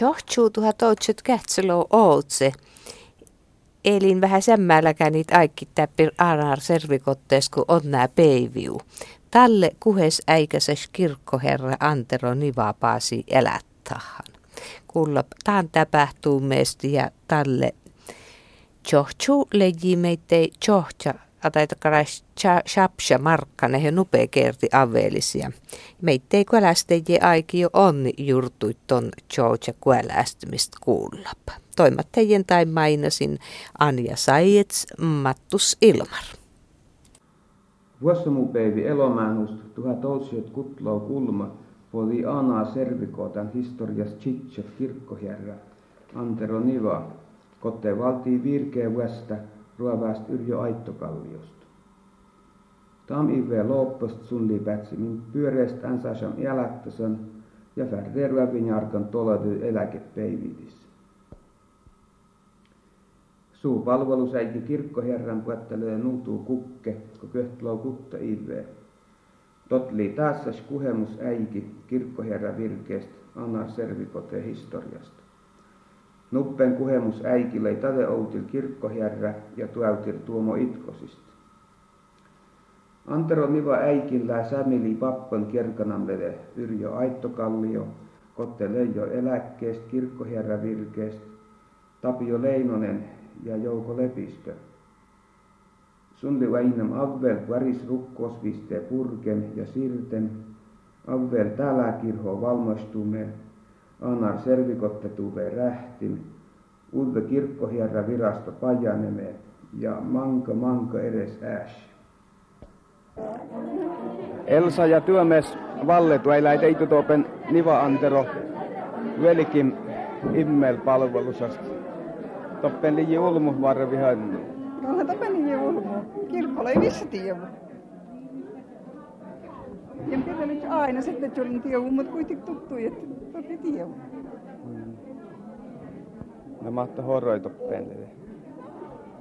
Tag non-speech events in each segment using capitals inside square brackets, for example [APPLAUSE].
Johtuu tuhat otset kätselo ootse. Elin vähän sämmälläkään niitä aikki täppir anar servikottees, kun on nää peiviu. Talle kuhes äikäses kirkkoherra Antero Nivapaasi elättähän. Kuulla, taan tapahtuu meistä ja talle Johtu leji meittei johta ataitakaras shapsha markkane he nupea kerti avelisia. Meittei aiki jo onni jurtuit ton Georgia kuälästymistä kuullap. Toimat teidän tai mainasin Anja Saijets, Mattus Ilmar. Vuossamupäivi elomäänust tuhat olsiot kutlou kulma, poli anaa servikotan historias Chitchev kirkkoherra Antero Niva, kotte valtii virkeä vuosta ruovaast Yrjö Aittokalliosta. Tam ive loppust sun pätsi min pyöreäst ansasam jälättäsön ja färde ruovinjarkan tolody eläkepeividis. Suu palvelusäiki kirkkoherran puettelee nuutuu kukke, kun köhtloo kutta ive. Totli taassas kuhemus äiki kirkkoherra virkeest anna servikote historiasta. Nuppen kuhemus äikille tade outil kirkkoherra ja tuautil tuomo itkosist. Antero Niva äikillä sämili pappan kirkanamlede Yrjö Aittokallio, kotte Leijo eläkkeest kirkkoherra virkeest, Tapio Leinonen ja Jouko Lepistö. Sunli väinam avvel varis rukkosviste purken ja sirten, avvel täällä kirho Anar servikottetuve rähtin, Ulve kirkkohierra virasto Pajaneme ja Manka Manka edes äs. Elsa ja työmies Valletu ei lähte itutopen Niva Antero velikin immel palvelusasta. Toppen liji ulmu varvi hannu. No, toppen liji ulmu. Kirkkola ei vissi tiedä. Ja pitää nyt aina sitten tullut tiedä, mutta kuitenkin tuttu, että totti tiedä. Mm. No mahtaa horroi toppen leve.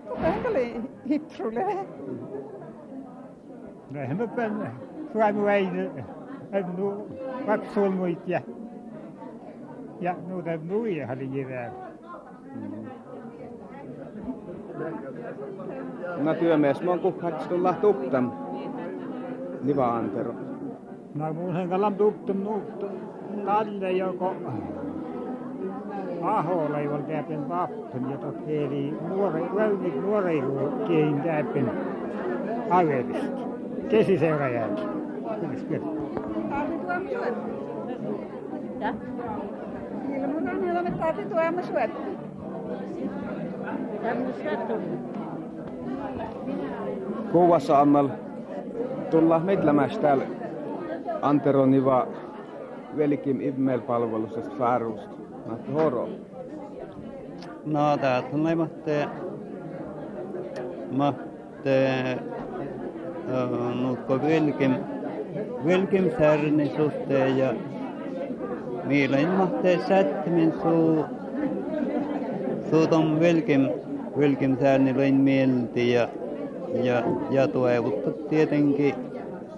Toppen oli hipsulle. No eihän me penne. Suomi ei nu katsolmuit ja ja nuuta nuija oli jirää. No työmies, mä oon kuhkats tulla tuptam. Niva Antero. No mun sen kalam tuptam nuutta. Talle joko Aholla ei ole täpen pappan, jota kieli nuori, väynik nuori kielin täpen averista. Kesiseura jälkeen. Kuinka kyllä? On syöttä. Kuuvassa ammal tulla medlämäs täällä Antero Niva velikim email palvelusta färusta. Näitä horo. No täältä on leimatte matte nukko vilkim vilkim särni suhteen ja mielen mahte sättimen suu suuton vilkim vilkim särni loin mielti ja ja, ja toivottu tietenkin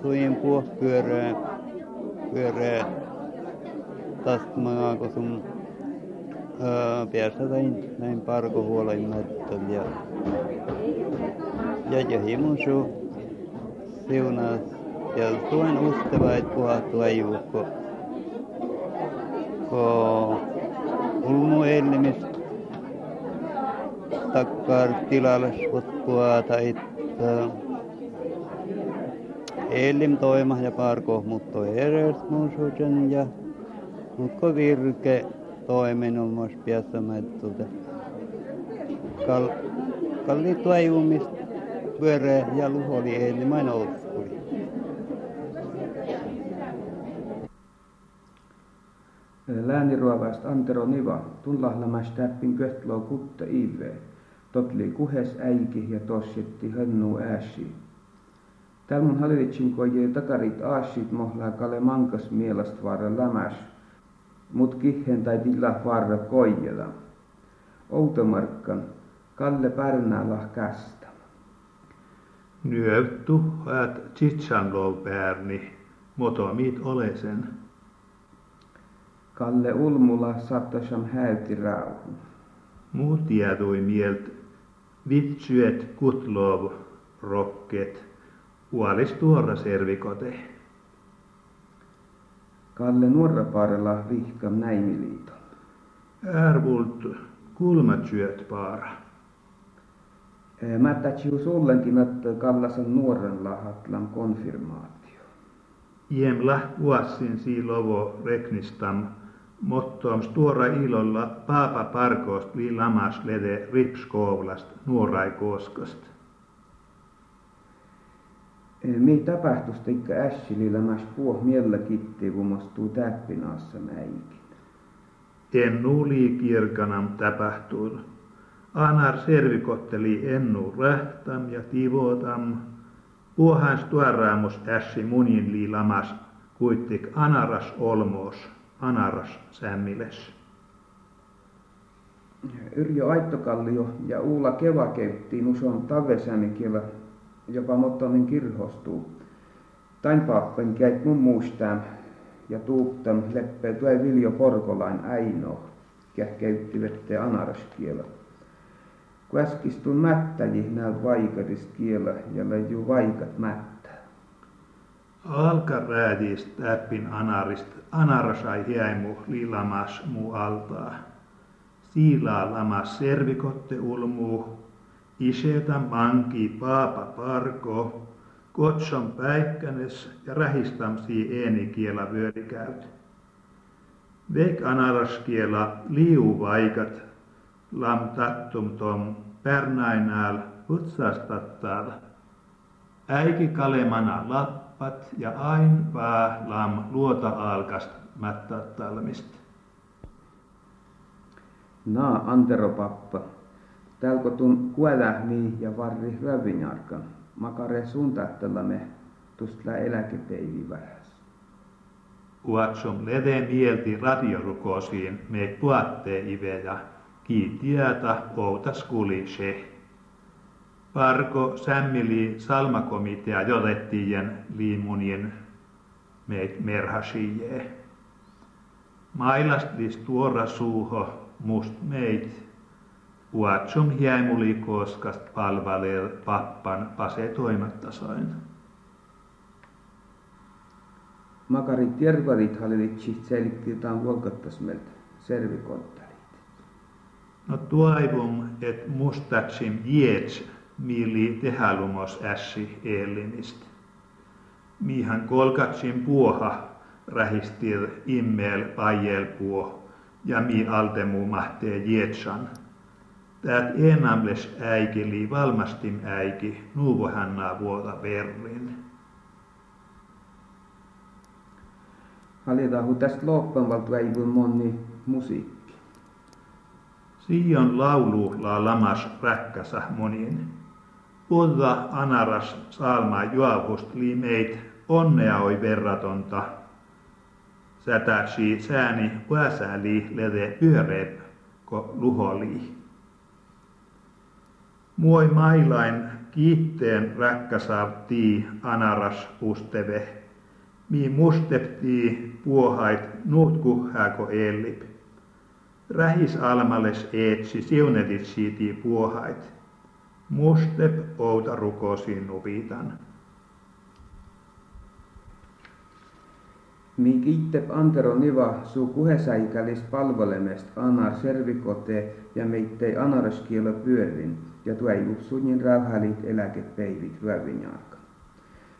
sujen puohpyörää pyörää tästä maa, kun sun päästä näin, näin parko huolen ja ja johimun suu siunaus ja tuen ustavait puhattua juukko ko ulmu ellimist takkar tilalle puhata itse Elim toima ja parko, mutta eräs musuuden ja mutta virke toimen on myös piässä mettuta. Kal, kalli toivumista pyöreä ja luholi ei main ouskuli. Lääniruovaist Antero Niva, tunlahlamas täppin köhtloo kutta ive. Totli kuhes äiki ja tosjetti hönnu ääsi. Täällä mun hallitsin koje takarit aasit mohlaa kale mankas mielast vaara lämäs. Mut kihen tai tilla vaara koijela. Outomarkkan, Kalle Pärnäälah kästä. Nyöttu att Chichanlov pärni, motomit olesen. Kalle Ulmula sattasam häyti rauhu. Muut tiedoi mielt vitsyet kutlov rokket ualis tuora servikote. Kalle Nuorrapaarella vihkam näimiliiton. Ärvult kulmatsyöt paara. Mä tätsiu sullenkin, että Kallasen nuoren lahatlan konfirmaatio. Jemla vuosin siilovo reknistam mottoms tuora ilolla paapa parkost li lamas lede ripskoulast nuorai koskast. Mi tapahtusta ikka ässili lämäs puoh miellä kitti vumastuu täppinaassa mäikin. En nuuli kirkanam tapahtuil. Anar servikotteli ennu rähtam ja tivotam. Puohans tuoraamus ässi munin li lamas kuittik anaras olmos, anaras sämmiles. Yrjö Aittokallio ja Uula Keva keitti uson tavesänikielä jopa mottonin kirhostuu. Tain pappen käit mun muistaan ja tuuttam leppeä tuo Viljo Porkolain äino, kähkeytti vette anaraskielä. Kuäskistun mättäji nää vaikadis kielä ja leiju vaikat mättä. Alka räädist täppin anarist, anarasai hiäimu lilamas mu altaa. Siilaa lamas servikotte ulmuu, Iseta manki paapa parko, kotson päikkänes ja rähistamsi äänikiela vyörikäyt. Veik anaraskiela liu vaikat, lam tattum tom pärnainääl utsastattal. Äiki kalemana lappat ja ain pää lam luota alkast mättätalmist. Naa Antero pappa, tun kuolähmi ja varri rövinjarkan. Makare suuntahtella me tustla eläkepäivi vähäs. Uatsom lede mielti radiorukosiin me puatte ive ja kiitiätä outas kulise. Parko sämmili salmakomitea jolettiin liimunien meit merhasijee. Mailastlis tuora suuho must meit Uatsum hiemuli koskast palvalee pappan pasetoimatta sain. Makari tiervarit halilitsi selittiitaan volkattas meiltä servikonttarit. No tuaivum, et mustatsim jiets mili tehälumos ässi eellimist. Mihan kolkatsim puoha rähistir immel pajel puo ja mi altemu mahtee jietsan Täät enamles äikeli valmastin äiki nuuvohannaa vuota verrin. Halitahu tästä loppuvalta väivy moni musiikki. Sion laulu la lamas räkkäsä monin. Puolta anaras salma juovust liimeit onnea oi verratonta. Sätäsi sääni pääsääli lede pyöreep ko luholi. Muoi mailain kiitteen tii anaras usteve, mi musteptii puohait nuutkuhääko ellip. Rähis almales eetsi siunetit siiti puohait. Mustep outa rukosiin nuvitan. Mi kiittep Antero Niva suu kuhesäikälis palvelemest anar servikote ja meittei anaraskielo pyörin ja tuäivut sunnin rauhalit eläkepäivit ruovinjarka.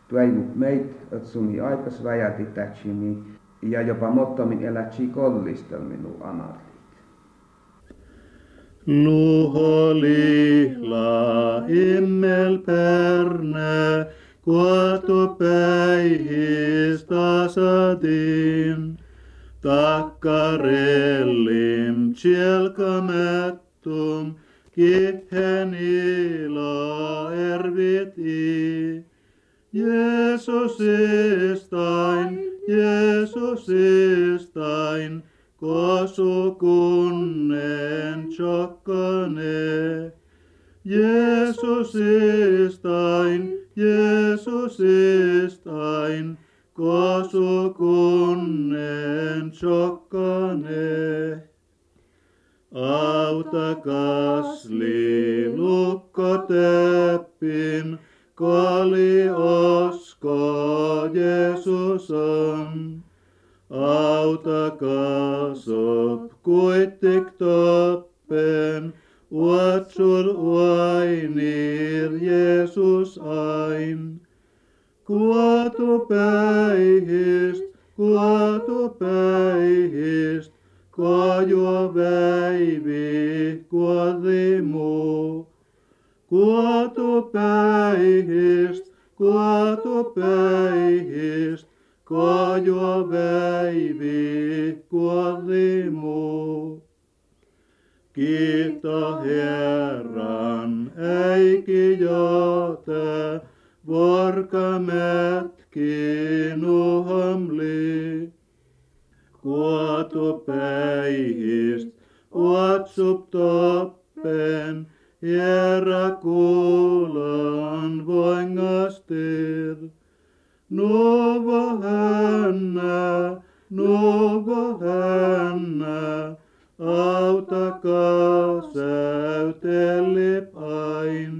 Tuäivut meit, et sumi aikas väjäti tätsimi ja jopa mottomin elätsi kollistel minu anarlit. Luholihla immel perne, kuotu päihistä sadin, takkarellim tjelkamettum, Kippen ila erviti. Jeesus istain, Jeesus istain, kosu kunnen chokkane. Jeesus istain, Jeesus istain, kosu kunnen chokkane. Auta kasli lukko teppin, koli osko Jeesus on. Auta kasop kuittik toppen, uotsur uainir Jeesus ain. Kuotu päihist, kuotu päihist, kojo väivi kuorimu. Kuotu päihist, kuotu päihist, kojo väivi kuorimu. Kiitos Herran, äiki jote, vorkametki nuhamli. Kuotu päihist, uotsup toppen, Herra kuulon voingastir. Nuvo hännä, nuvo hännä, autakaa säytellip ain.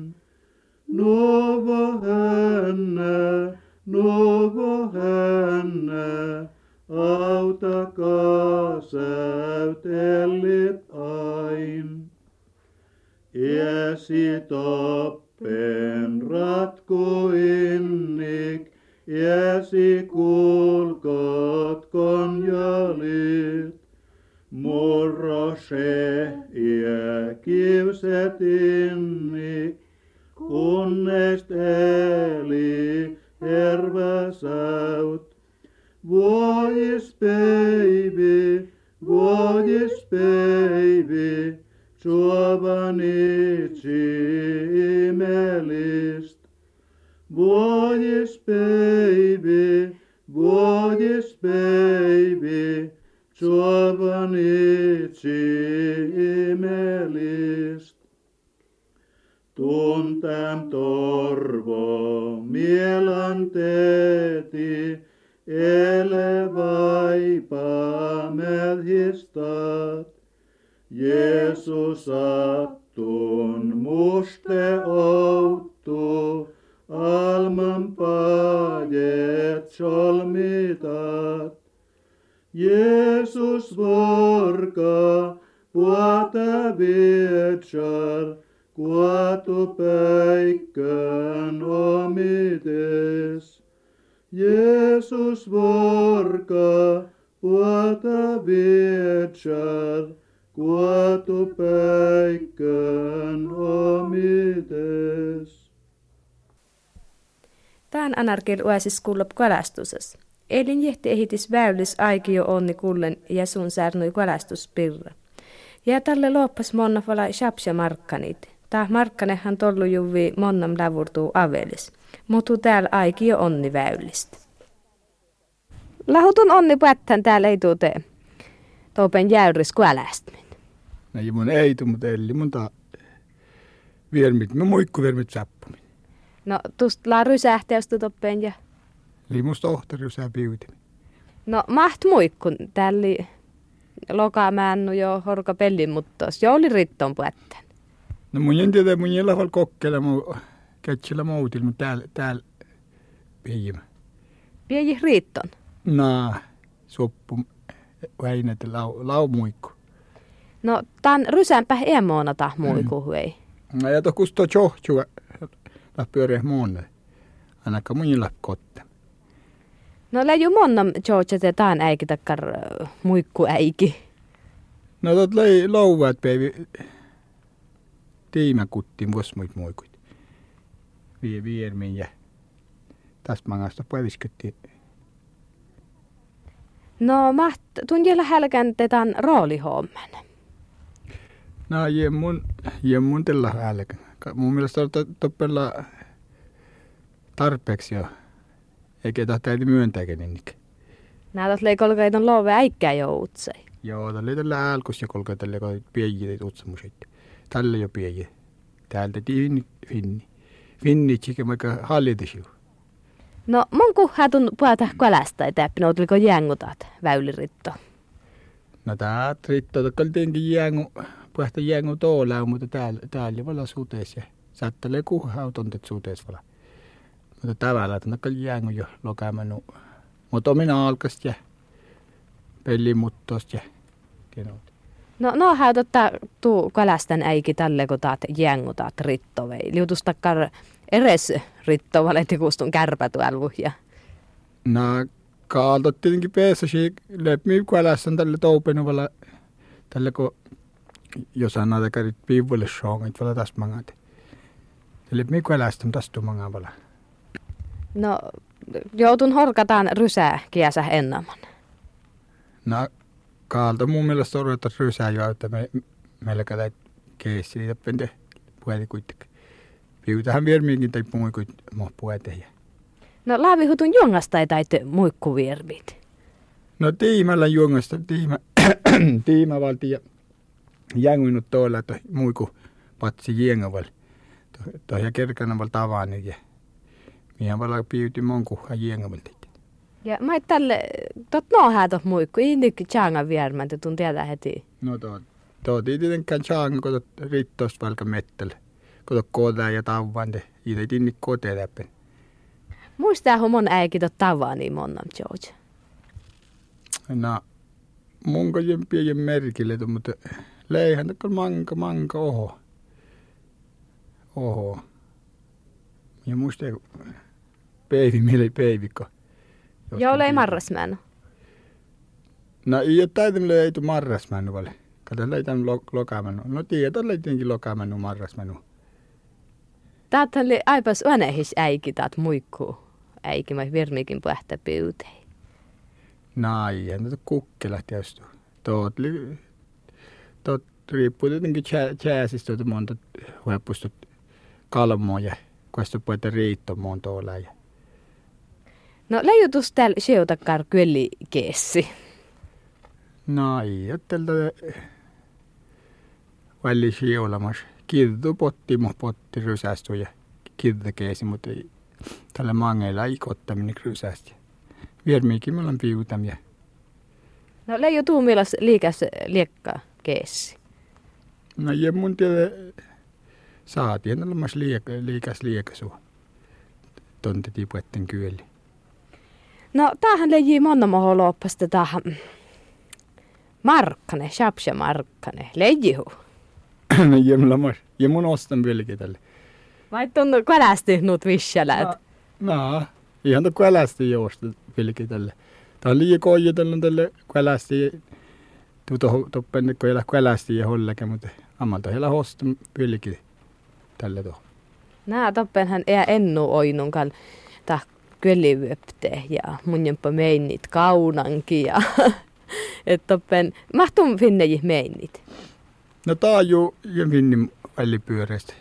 Nuvo hännä, autakaa säytellip ain. Iesi toppen ratku innik, iesi kulkot konjalit. Murro se iä kivset innik, kunnest eli herväsäut. Vois baby, vois baby, suovanitsi imelist. Vois baby, vois baby, suovanitsi imelist. Tuntem torvo mielan teeti, ele vaipa med histat. Jeesus attun muste outtu, alman pajet solmitat. Jeesus vorka, puata vietsar, kuatu päikkön omites. Jeesus vorka, puata vietsar, kuatu päikkön omites. Tään anarkil uäsis kuulup kalastuses. Elin jehti ehitis väylis aikio onni kullen ja sun särnui kalastuspirra. Ja tälle loppas monna vala markkanit. Tää markkanehan tollu juvi monnam lävurtuu avelis. Mutu täällä aikio onni väylistä. Lahutun onni päättän täällä ei tuu tee. Topen jäyris kuälästmin. No mun ei tuu, mutta eli mun taa viermit, mä muikku viermit säppumin. No, tust laa rysähtäystä toppen ja... Eli musta ohta rysää piutimin. No, maht muikkun tälli lokamännu jo horka pellin, mutta jo oli ritton päättän. No mun en tiedä, mun en lavalla kokkele mu ketsillä muutil, mutta täällä, täällä piimä. Pieji riitton. No, soppu väinet lau, laumuikku. No, tän rysämpä emoona tah muiku, mm. ei. No, ja to kusto johtua la pyöreä monne. Ainakaan mun la kotte. No läju monna johtua taan äiki takkar muikku äiki. No tot lei louvat baby. Tiimä kuttiin vuos muit muikuit. Vie viermin ja tästä mangasta puoliskytti. No maht, tunjella hälkän tetan roolihommen. No jemmun, jemmun tällä hälkän. Mun mielestä on toppella tarpeeksi jo. Eikä tahtaisi myöntääkin niin. Näet lei kolkaiton love äikkää jo utsei. Joo, tällä tällä alkus ja kolkaita tällä pieniä utsamusit. Pieniä. Täältä tiini finni. Finni chikä vaikka hallitus jo. No, mun kuhatun puhuta kalästä, että no tuliko jängutat väyliritto? No tää ritto, että kaltiinkin jängu puhta jängu tuolla, mutta täällä, täällä olla sutees ja saattelee tontet sutees vala. Mutta tavalla, että nakal jängu jo lokamanu. Mutta minä alkast ja pellimuttost ja kenot. No, no hän totta tuu kalastan äiki tälle, kun taat jängu taat rittovei. Liutustakkar eres rittovalle tikustun kärpätuälvuhja. No, kaaltot tietenkin peessä, lepmi kalastan tälle toupenuvalla tälle kun jos anna takarit piivulle shongit vala tas mangat. Tälle mi kalastan tas tu vala. No, joutun horkataan rysää kiesä ennaman. No, kaalta mun mielestä on että rysää jo, että me, meillä käydään keissi niitä pente puhuti kuitenkin. Piutähän viermiinkin tai puhui kuin puhuti. No laavihutun juongasta ei taite muikkuviermit. No tiimällä juongasta, tiimä, [COUGHS] tiimä valti ja jänguinut tuolla, että muiku patsi jengaval. Tuohja kerkana val tavani ja mihän vala piuti monku jengaval. Ja mä et tälle, tot no häätä muikku, ei nyky tjanga viermän, te tun tiedä heti. No to, to ei tietenkään tjanga, kun rittost valka mettele. Kun koda ja tavan, te ei tinni kote läpi. Muistaa homon äiki tot tavani monnam George. No, mun kojen pienen merkille, mutta leihän kun manka, manka, oho. Oho. Ja muista, peivi, mieli peivikko. Joo, ei marrasmäänä. No ei ole täytynyt ei tu marrasmäänä vale. Kato lo, lokamanu. No tiedä, leitinkin lokamanu marrasmäänä. Täältä oli aipas vanehis äiki taat muikkuu. Äiki mä virmikin pähtä pyytei. Nai, en tätä kukkela tietysti. Tuot, tuot riippuu tietenkin jääsistä, että monta huepustot kalmoja. Koista puhuta riittomoon tuolla. Ja No leijutus täällä sijoitakkaan kyllä keessi. No ei ole tältä välillä sijoilamas. Kirtu potti, mu potti rysästu ja kirta keesi, mutta ei, tällä mangeilla ei kottaminen rysästi. Viermiikin me ollaan piutamia. No leiju tuu millas liikas liekka keessi. No ja mun tiedä saatiin olemas liikas liikasu. Tonte tipuetten kyöli. No tähän leiji monna moho loppasta tähän. Markkane, Shapsha Markkane, leijihu. no jem lamas, [COUGHS] jem mun ostan vieläkin tälle. Vai tunnu kälästi nuut vissälät? No, no, ihan tuo kälästi joosta vieläkin tälle. Tää on liian koja tälle tälle kälästi. Tuo toppen kun elä kälästi ja hollekin, mutta ammalta heillä hostan vieläkin tälle tuohon. Nää toppenhan ei ennu oinunkaan kölivyöpte ja mun jopa meinit kaunankin ja [LAUGHS] että toppen mahtuu finne meinit. No tää jo jo finni välipyöreästi.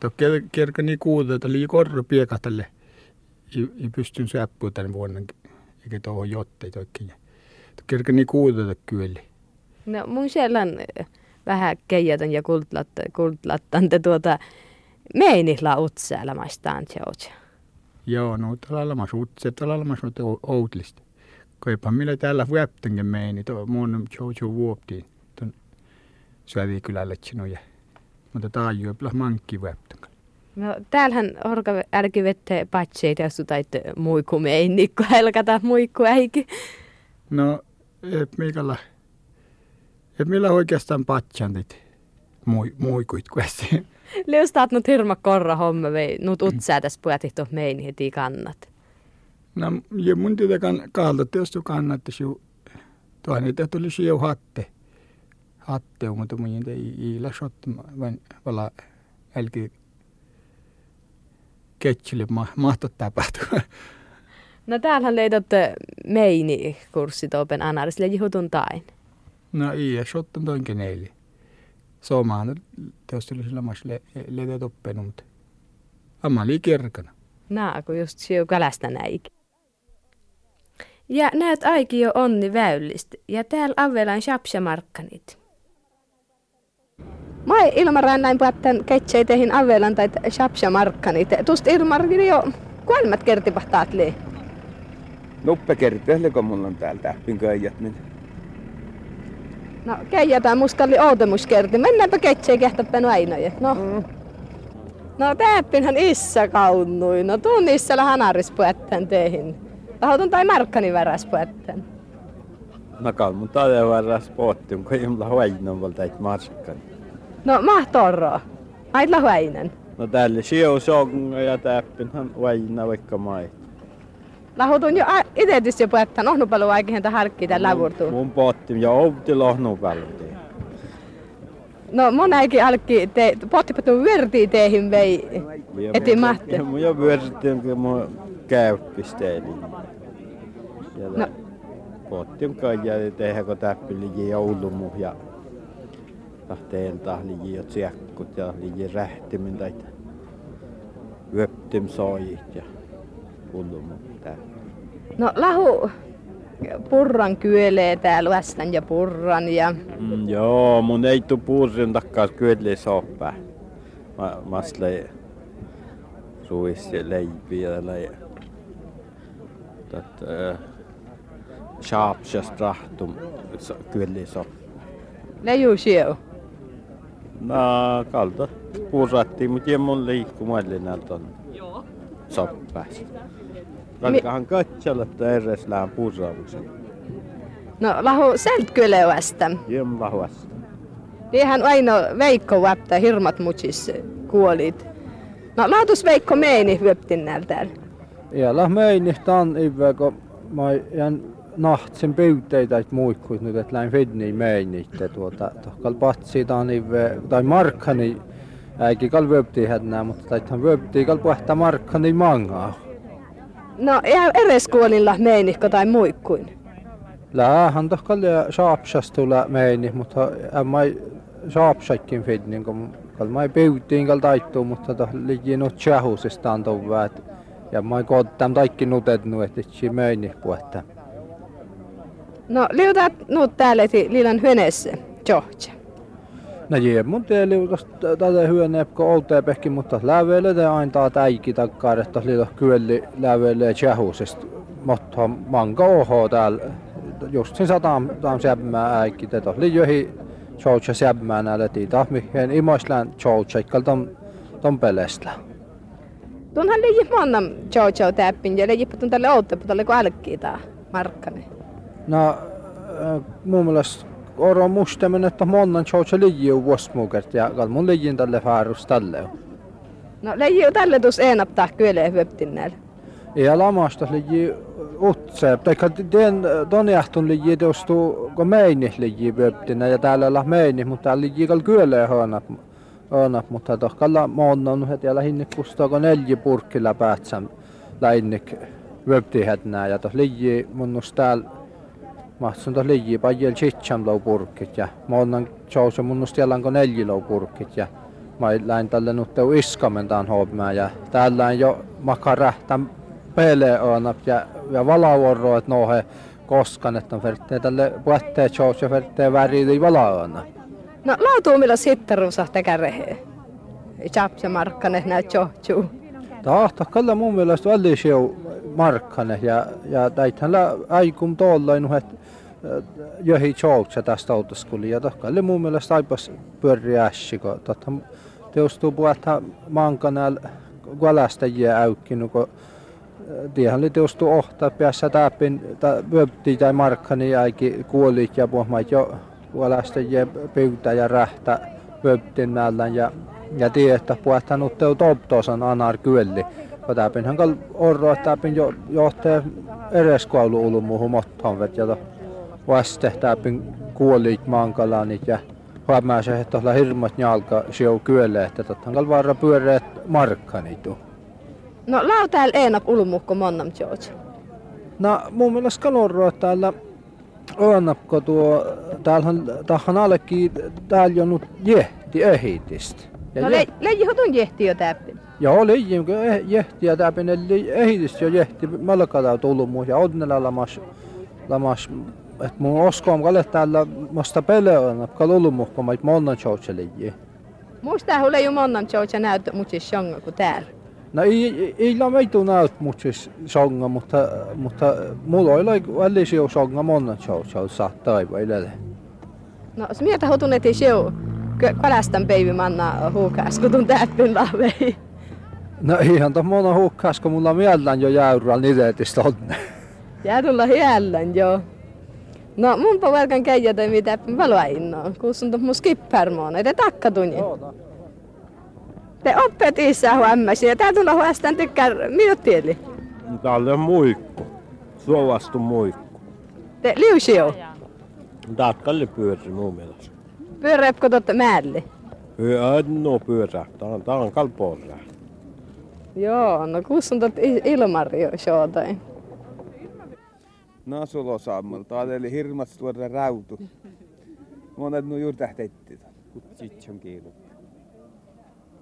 Tuo kerkani kuulla, että oli korro pieka tälle. Ei pystyn säppua tänne vuonna, eikä tuohon jotteita oikein. Kerkani kuulla kyllä. No mun sellän vähän keijätän ja kultlattan te tuota meinihla utsäällä maistaan se Joo, no tällä mä suutse, tällä mä suutse outlista. Koipa millä täällä vuoptenkin meini, tuo mun jojo vuoptiin. Tuon syöviä kylälle sinuja. Mutta tää on mankki vuoptenkin. No täällähän orka älki vette patseita, jos muiku meini, kun helkata muikku äiki. No, et mikällä, et millä oikeastaan patsantit muikuit kuesti. Liustaat nyt hirma korra homma vei, nut utsää tässä puhuttu meini heti kannat. No, ja mun tietä kan, kaalta tietysti kannatti siu, tuon niitä tuli siu hatte. Hatte, mutta mun ei iillä shot, vaan vala älki ketsille ma, mahtot tapahtua. [LAUGHS] No täällähän leidot meini kurssit open anarisille jihutun tain. No ei, shottan toinkin eilen somaan tietysti oli sillä le, mutta amma oli kerkana. Naa, kun just siu kalästä näik. Ja näet aiki jo onni väyllistä, ja täällä avelaan markkanit. Mä ilmaran näin puhutan ketseiteihin avelan tai markkanit. Tuosta ilmarkin jo kuolmat kertipahtaat lee. Nuppe kertoo, kun mulla on täällä täppin köijät. Niin No, keijätään muskalli outemuskerti. Mennäänpä ketseen kehtäppän ainoja. No. Mm. No täppinhän issä kaunnui. No tuun issällä hanaris puettän teihin. Tahotun tai markkani väräs puettän. No kai mun tade väräs puettiin, kun imla huainon valta et markkani. No mahtorro. Aitla huainen. No tälle siu songa ja täppinhän huaina vaikka mai. Lahutun jo itse jo puettan. Ohnu paljon aikin harkkii tämän lävurtuu. Mun pottim ja outi lohnu paljon. No monaikin alki, te, pottipatu verti teihin vei, eti mahti. Mun jo verti, kun mun käyppisteeli. No. Pottim kaija, tehdäänkö täppili joulumu ja tahteen tahli jo tsiakkut ja liji rähtimin tai yöptim soijit ja hullumu No lahu, purran kyelee täällä västän ja purran. Ja... Mm, joo, mun ei tuu purran takkaan kyelee soppaa. Mä, mä ruis ja leipiä ja lei. Tät, äh, Schaapsas rahtum kyelee soppaa. Leiju sieu? No, kalta purrattiin, mutta ei mun liikkumalle näiltä on soppasta. Kalkahan katsolla, että edes lähän purraamuksen. No, lahu sältköleuästä. Jem lahuasta. Eihän aina Veikko väptä hirmat mutsis kuolit. No, laatus Veikko meini hyöptin näältä. Ja lah meini tan ivä, kun mä jään nahtsin pyyteitä, muikkuit nyt, että läin fidni meini, että tuota, tohkal patsi ivä, tai markkani, äikin kal vyöpti hädnää, mutta taithan vyöpti kal puhta markkani mangaa. No, ja eres kuolilla meinihko tai muikkuin? Lähän tohkal saapsas tulla meini, mutta ei saapsakin fidnin, kun kal mai pyytiin kal taittuu, mutta toh ligi nyt tjahusista on tovaa, ja mä koottam taikki nutetnu, että se meini puhta. No, liutat nyt täällä liilan hyöneessä, George. No jee, mun teeli tätä hyöneä, kun outea pehki, mutta läveille te aina täikki takkaan, että liito kyölli läveille tjahusista. Mutta manka oho täällä, just siinä sataan tam sämmää äikki, te tohli johi George sämmää näille tiitä, mihin imoislään George, ikkal tom, tom pelestllä. Tuonhan leijä monnam George täppin ja leijä putun tälle outea, mutta oliko alkkiita markkane? No, mun mielestä oro mustamen, että monnan George liijiu vuosmukert ja mun liijin tälle faarus tälle. No leijä tälle tus enaptaa kyllä hyöptin näillä. Ja lamasta liiji utse, taikka den donjahtun liiji tuostu, kun meini liiji hyöptinä ja täällä olla meini, mutta täällä liiji kal kyllä hönap. Hönap, mutta tohkalla monnan heti ja lähinnä kustako neljä purkkilla päätsän läinnik hyöptihätnää ja tuossa liiji munnus täällä mahtsun tuossa liiji paljon chitsam lau purkkit ja monnan jousa munnus tiellanko neljä lau purkkit ja mä läin tälle nyt teu iskamentaan hommää ja täällä jo makara tämän pele on ja, ja valavuoro, että nohe koskan, että on vertee tälle puetteet jousa vertee väriin valaona. No lautuu millä sitten rusahta kärehe. Chapse markkane näet johtuu. Tahto, kalla mun mielestä välisiu markkane ja, ja täithän aikum tuollain, että johi joutsa tästä autoskuli ja tohkalle mun mielestä aipas pyöri ässi, kun totta teostuu puhata mankanääl kualastajia äykkinu, kun tiehän oli teostuu ohta päässä täppin, tai vyöpti tai markkani äiki kuolit ja puhumaan jo kualastajia pyytä ja rähtä vyöptin näillä ja ja tiedä, että puhuttanut teu toptosan anar kyölli. Kun täpinhän kal orro, että täpin jo johtaa ereskoulu ulumuhu mottoon vet ja vaste täpin kuolit maankalanit ja huomaa että tuolla hirmat jalka siu kyölle, että tottan kal varra pyöreät markkanitu. No lau täällä enap ulumukko monnam George. No mun mielestä kalorro täällä Onapko tuo, täällähän, tähän allekin, täällä jo nyt jehti ehitistä. Ja no le, leiji hotun jehti jo täppin. Joo, leiji kun jehti ja täppin, eli ehitys jo jehti malkalla tullut ja onnella lamas, lamas et mun oskoom kalle täällä musta pele on, kal ollut muu, kun mä monnan leiji. Musta hulle jo monnan tjoutse näyttö mutsis shonga kuin täällä. No ei, ei la meitu näyt mutsis shonga, mutta, mutta mulla ei ole välisiä shonga monnan tjoutse, saattaa ei voi No, smietä hotunet ei sjou. Kalastan päivä manna huukas, kun tuun täppin lahvei. No ihan tuon mona hukkas, kun mulla mielellään jo jäyrällä nitetistä onne. Jää tulla hiellän jo. No mun pavelkan käydä tai mitä valoa innoa, kun sun tuon mun skippermoon, ei te takka tunni. Te oppet isä huomasi ja tää tulla huostaan tykkää minuuttieli. Täällä on muikku. Suovastu muikku. Te liusio. Tatkalle pyöri mun mielestä. Pyöreäpkö totta määlle? Pyörä, no pyörä. Tää on, tää on kalpoorä. Joo, no kun sun tot ilmario shootain. No sulosaammal. Tää oli hirmas tuoda rautu. Monet nu juuri tähteitti. Kutsitson kiinni.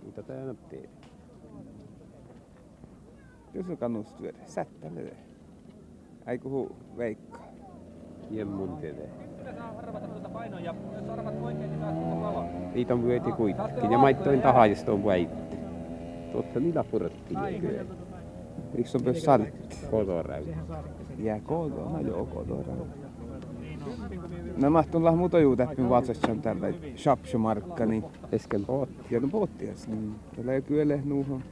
Mitä tää nyt teet? Jos on kannustyötä, sättälle. Aiku veikka. Jen mun tiede. Niitä on vyöti kuitenkin. Ja maittoin tahajista on väitte. Tuossa kyllä. Eikö se ole myös saltti? Kotoräytä. Ja koto, no joo, kotoräytä. No mahtuu olla muuta juu täppin vatsatsan tällä shapshomarkka, niin... Esken pootti. Ja no poottias, niin. Tällä ei kyllä nuuhon.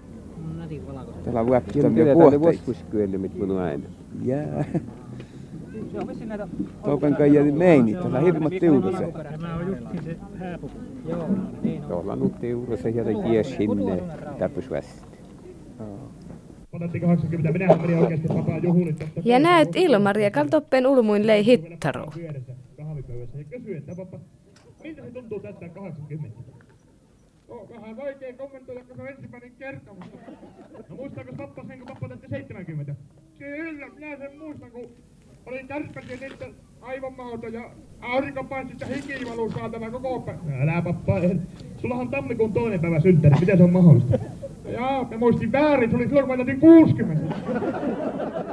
Tällä on väppitän ja puotteis. puotteis. Vuoskus kyllä, mit mun aina. Jää. Topen kai jäi meini, tällä hirmat. Tämä on se. Joo, niin on. Tuolla on tiurus ja kies hinne täpys västi. Otettiin 80, minähän meni oikeasti vapaa juhlit. Ja näet Ilmaria kaltoppen ulmuin lei. Kahvipöydässä ja kysyi, että pappa, miltä se tuntuu tästä 80? No, vähän vaikea kommentoida, kun se on ensimmäinen kerta, mutta... No muistaako pappa sen, kun pappa täytti 70? Kyllä, minä sen muistan, kun olin kärppäsi niitä aivan mahdoton ja aurinko painsi sitä hikivaluu saatana koko päivä. Älä pappa, en. Sullahan on tammikuun toinen päivä synttäri, miten se on mahdollista? Jaa, mä muistin väärin, se oli silloin kun mä täytin 60. [LAUGHS]